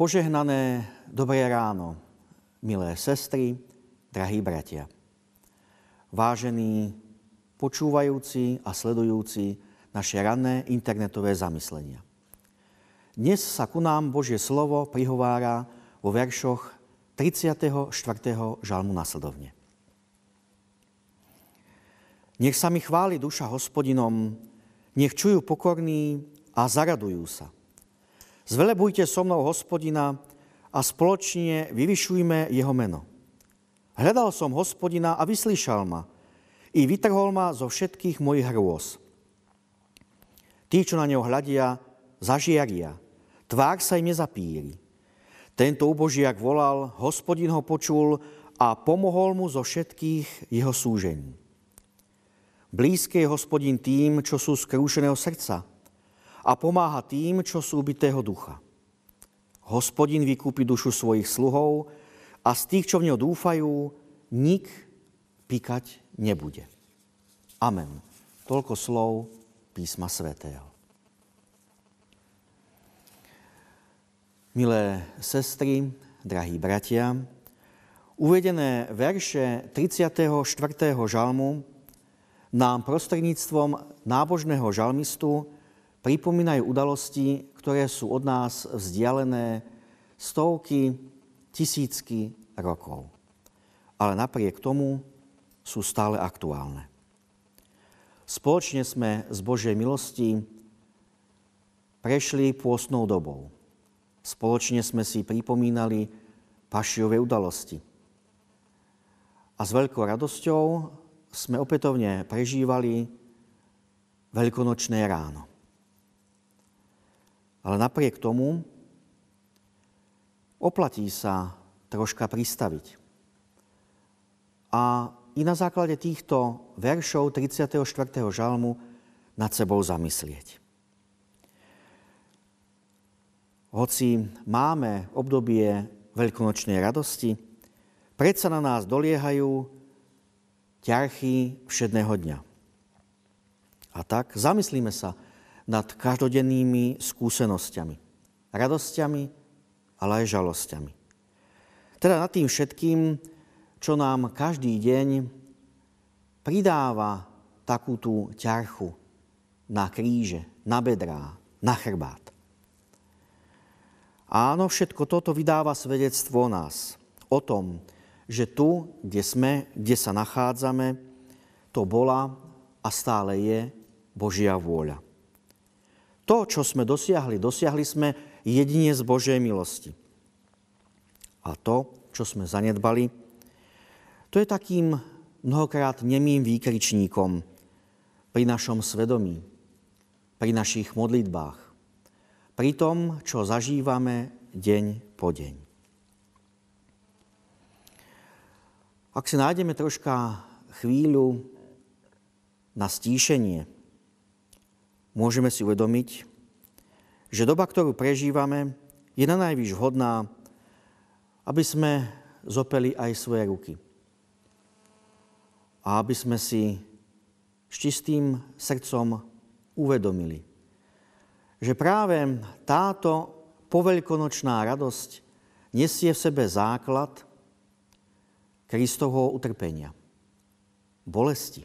Požehnané dobré ráno, milé sestry, drahí bratia. Vážení počúvajúci a sledujúci naše ranné internetové zamyslenia. Dnes sa ku nám Božie slovo prihovára vo veršoch 34. žalmu nasledovne. Nech sa mi chváli duša hospodinom, nech čujú pokorní a zaradujú sa – Zvelebujte so mnou hospodina a spoločne vyvyšujme jeho meno. Hľadal som hospodina a vyslyšal ma i vytrhol ma zo všetkých mojich hrôz. Tí, čo na neho hľadia, zažiaria, tvár sa im nezapíri. Tento ubožiak volal, hospodin ho počul a pomohol mu zo všetkých jeho súžení. Blízky je hospodin tým, čo sú skrúšeného srdca – a pomáha tým, čo sú bytého ducha. Hospodin vykúpi dušu svojich sluhov a z tých, čo v neho dúfajú, nik píkať nebude. Amen. Toľko slov písma svätého. Milé sestry, drahí bratia, uvedené verše 34. žalmu nám prostredníctvom nábožného žalmistu pripomínajú udalosti, ktoré sú od nás vzdialené stovky, tisícky rokov. Ale napriek tomu sú stále aktuálne. Spoločne sme z Božej milosti prešli pôstnou dobou. Spoločne sme si pripomínali pašiové udalosti. A s veľkou radosťou sme opätovne prežívali veľkonočné ráno. Ale napriek tomu oplatí sa troška pristaviť. A i na základe týchto veršov 34. žalmu nad sebou zamyslieť. Hoci máme obdobie veľkonočnej radosti, predsa na nás doliehajú ťarchy všedného dňa. A tak zamyslíme sa, nad každodennými skúsenosťami, radosťami, ale aj žalosťami. Teda nad tým všetkým, čo nám každý deň pridáva takú tú ťarchu na kríže, na bedrá, na chrbát. Áno, všetko toto vydáva svedectvo o nás. O tom, že tu, kde sme, kde sa nachádzame, to bola a stále je Božia vôľa. To, čo sme dosiahli, dosiahli sme jedine z Božej milosti. A to, čo sme zanedbali, to je takým mnohokrát nemým výkričníkom pri našom svedomí, pri našich modlitbách, pri tom, čo zažívame deň po deň. Ak si nájdeme troška chvíľu na stíšenie, môžeme si uvedomiť, že doba, ktorú prežívame, je na najvyš vhodná, aby sme zopeli aj svoje ruky. A aby sme si s čistým srdcom uvedomili, že práve táto poveľkonočná radosť nesie v sebe základ Kristovho utrpenia, bolesti,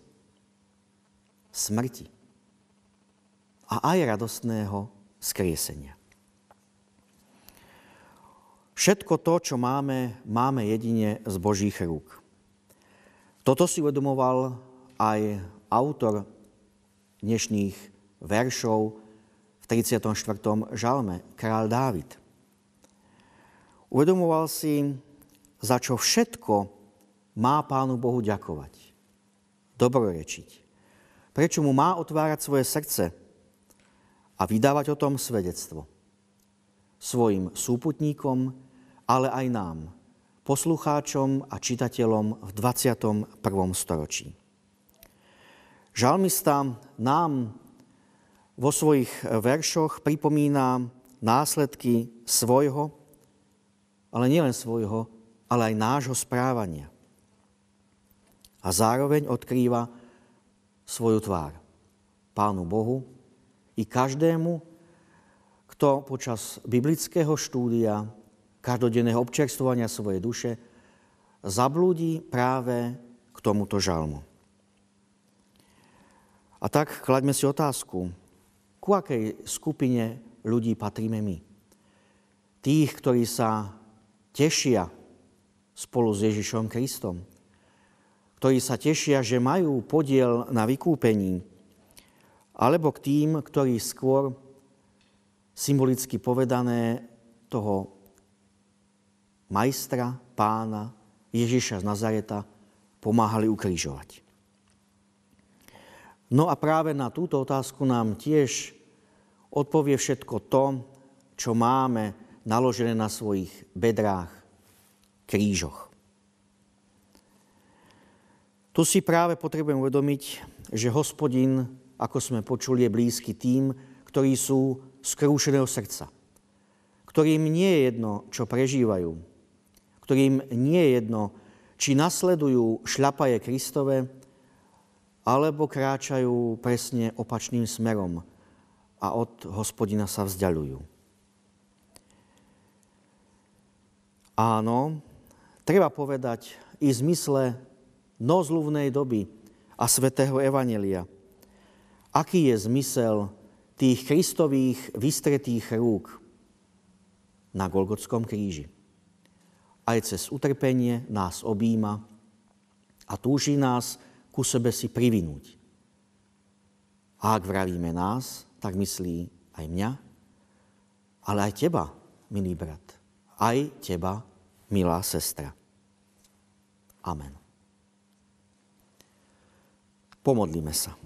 smrti a aj radostného skriesenia. Všetko to, čo máme, máme jedine z Božích rúk. Toto si uvedomoval aj autor dnešných veršov v 34. žalme, král Dávid. Uvedomoval si, za čo všetko má Pánu Bohu ďakovať, dobrorečiť. Prečo mu má otvárať svoje srdce, a vydávať o tom svedectvo. Svojim súputníkom, ale aj nám, poslucháčom a čitateľom v 21. storočí. Žalmista nám vo svojich veršoch pripomína následky svojho, ale nielen svojho, ale aj nášho správania. A zároveň odkrýva svoju tvár Pánu Bohu, i každému, kto počas biblického štúdia každodenného občerstvovania svojej duše, zablúdi práve k tomuto žalmu. A tak klaďme si otázku, ku akej skupine ľudí patríme my? Tých, ktorí sa tešia spolu s Ježišom Kristom, ktorí sa tešia, že majú podiel na vykúpení, alebo k tým, ktorí skôr symbolicky povedané toho majstra, pána Ježiša z Nazareta pomáhali ukrižovať. No a práve na túto otázku nám tiež odpovie všetko to, čo máme naložené na svojich bedrách, krížoch. Tu si práve potrebujem uvedomiť, že hospodin, ako sme počuli, je blízky tým, ktorí sú skrúšeného srdca, ktorým nie je jedno, čo prežívajú, ktorým nie je jedno, či nasledujú šľapaje Kristove, alebo kráčajú presne opačným smerom a od hospodina sa vzdialujú. Áno, treba povedať i v zmysle nozluvnej doby a svetého Evanelia. Aký je zmysel tých Kristových vystretých rúk na Golgotskom kríži? aj cez utrpenie nás objíma a túži nás ku sebe si privinúť. A ak vravíme nás, tak myslí aj mňa, ale aj teba, milý brat, aj teba, milá sestra. Amen. Pomodlíme sa.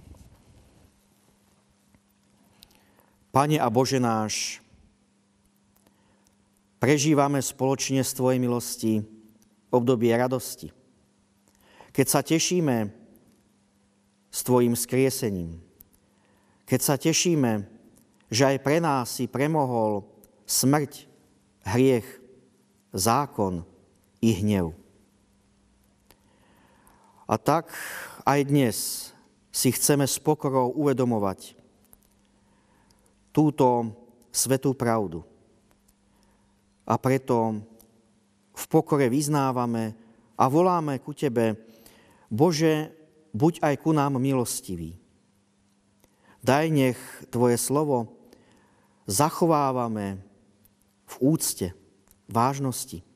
Pane a Bože náš, Prežívame spoločne z Tvojej milosti obdobie radosti. Keď sa tešíme s Tvojim skriesením, keď sa tešíme, že aj pre nás si premohol smrť, hriech, zákon i hnev. A tak aj dnes si chceme s pokorou uvedomovať túto svetú pravdu a preto v pokore vyznávame a voláme ku Tebe, Bože, buď aj ku nám milostivý. Daj nech Tvoje slovo zachovávame v úcte, vážnosti,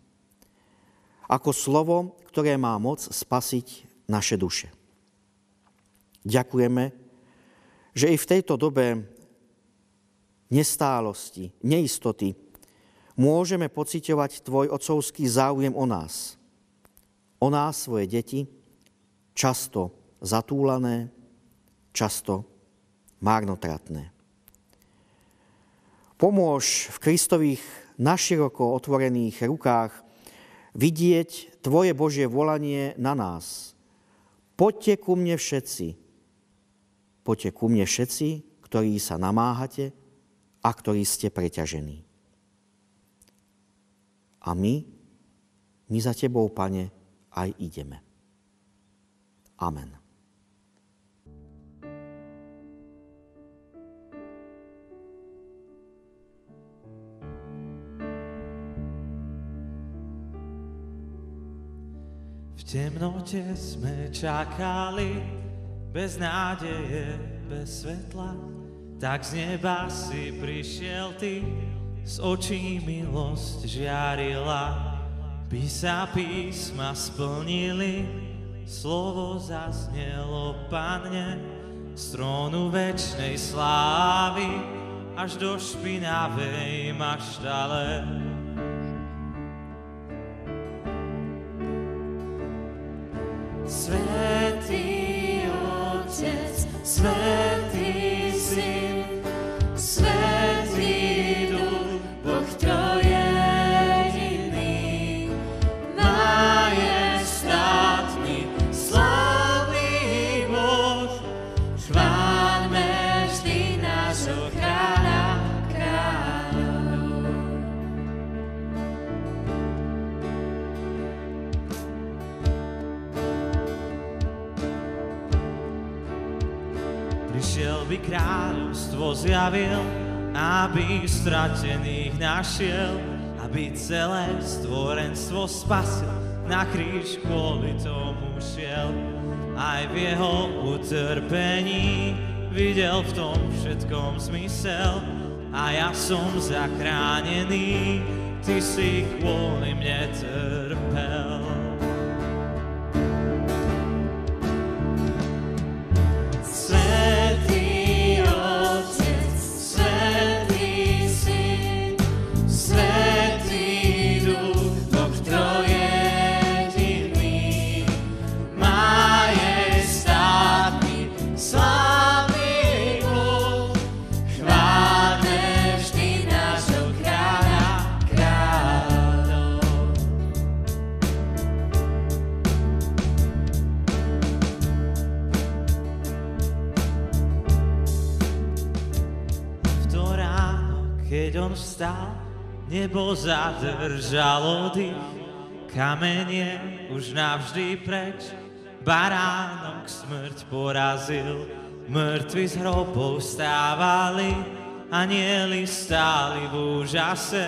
ako slovo, ktoré má moc spasiť naše duše. Ďakujeme, že i v tejto dobe nestálosti, neistoty, môžeme pociťovať Tvoj otcovský záujem o nás. O nás, svoje deti, často zatúlané, často márnotratné. Pomôž v Kristových naširoko otvorených rukách vidieť Tvoje Božie volanie na nás. Poďte ku mne všetci. Poďte ku mne všetci, ktorí sa namáhate a ktorí ste preťažení. A my, my za Tebou, Pane, aj ideme. Amen. V temnote sme čakali, bez nádeje, bez svetla, tak z neba si prišiel Ty, z očí milosť žiarila, by sa písma splnili, slovo zaznelo Panne, z trónu večnej slávy, až do špinavej maštale. Svetý by kráľovstvo zjavil, aby stratených našiel aby celé stvorenstvo spasil. Na kríž kvôli tomu šiel, aj v jeho utrpení videl v tom všetkom zmysel. A ja som zachránený, ty si kvôli mne trpel. Keď on vstal, nebo zadržalo dých. Kamenie už navždy preč, baránok smrť porazil. Mŕtvi z hrobov stávali, anieli stáli v úžase,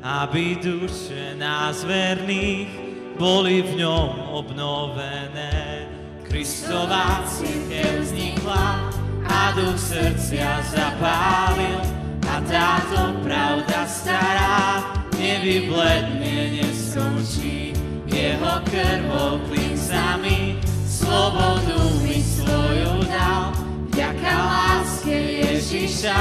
aby duše nás verných boli v ňom obnovené. Kristová církev vznikla a duch srdcia zapálil a táto pravda stará nevybledne, neskončí. Jeho krvou plincami slobodu mi svoju dal. Vďaka láske Ježiša,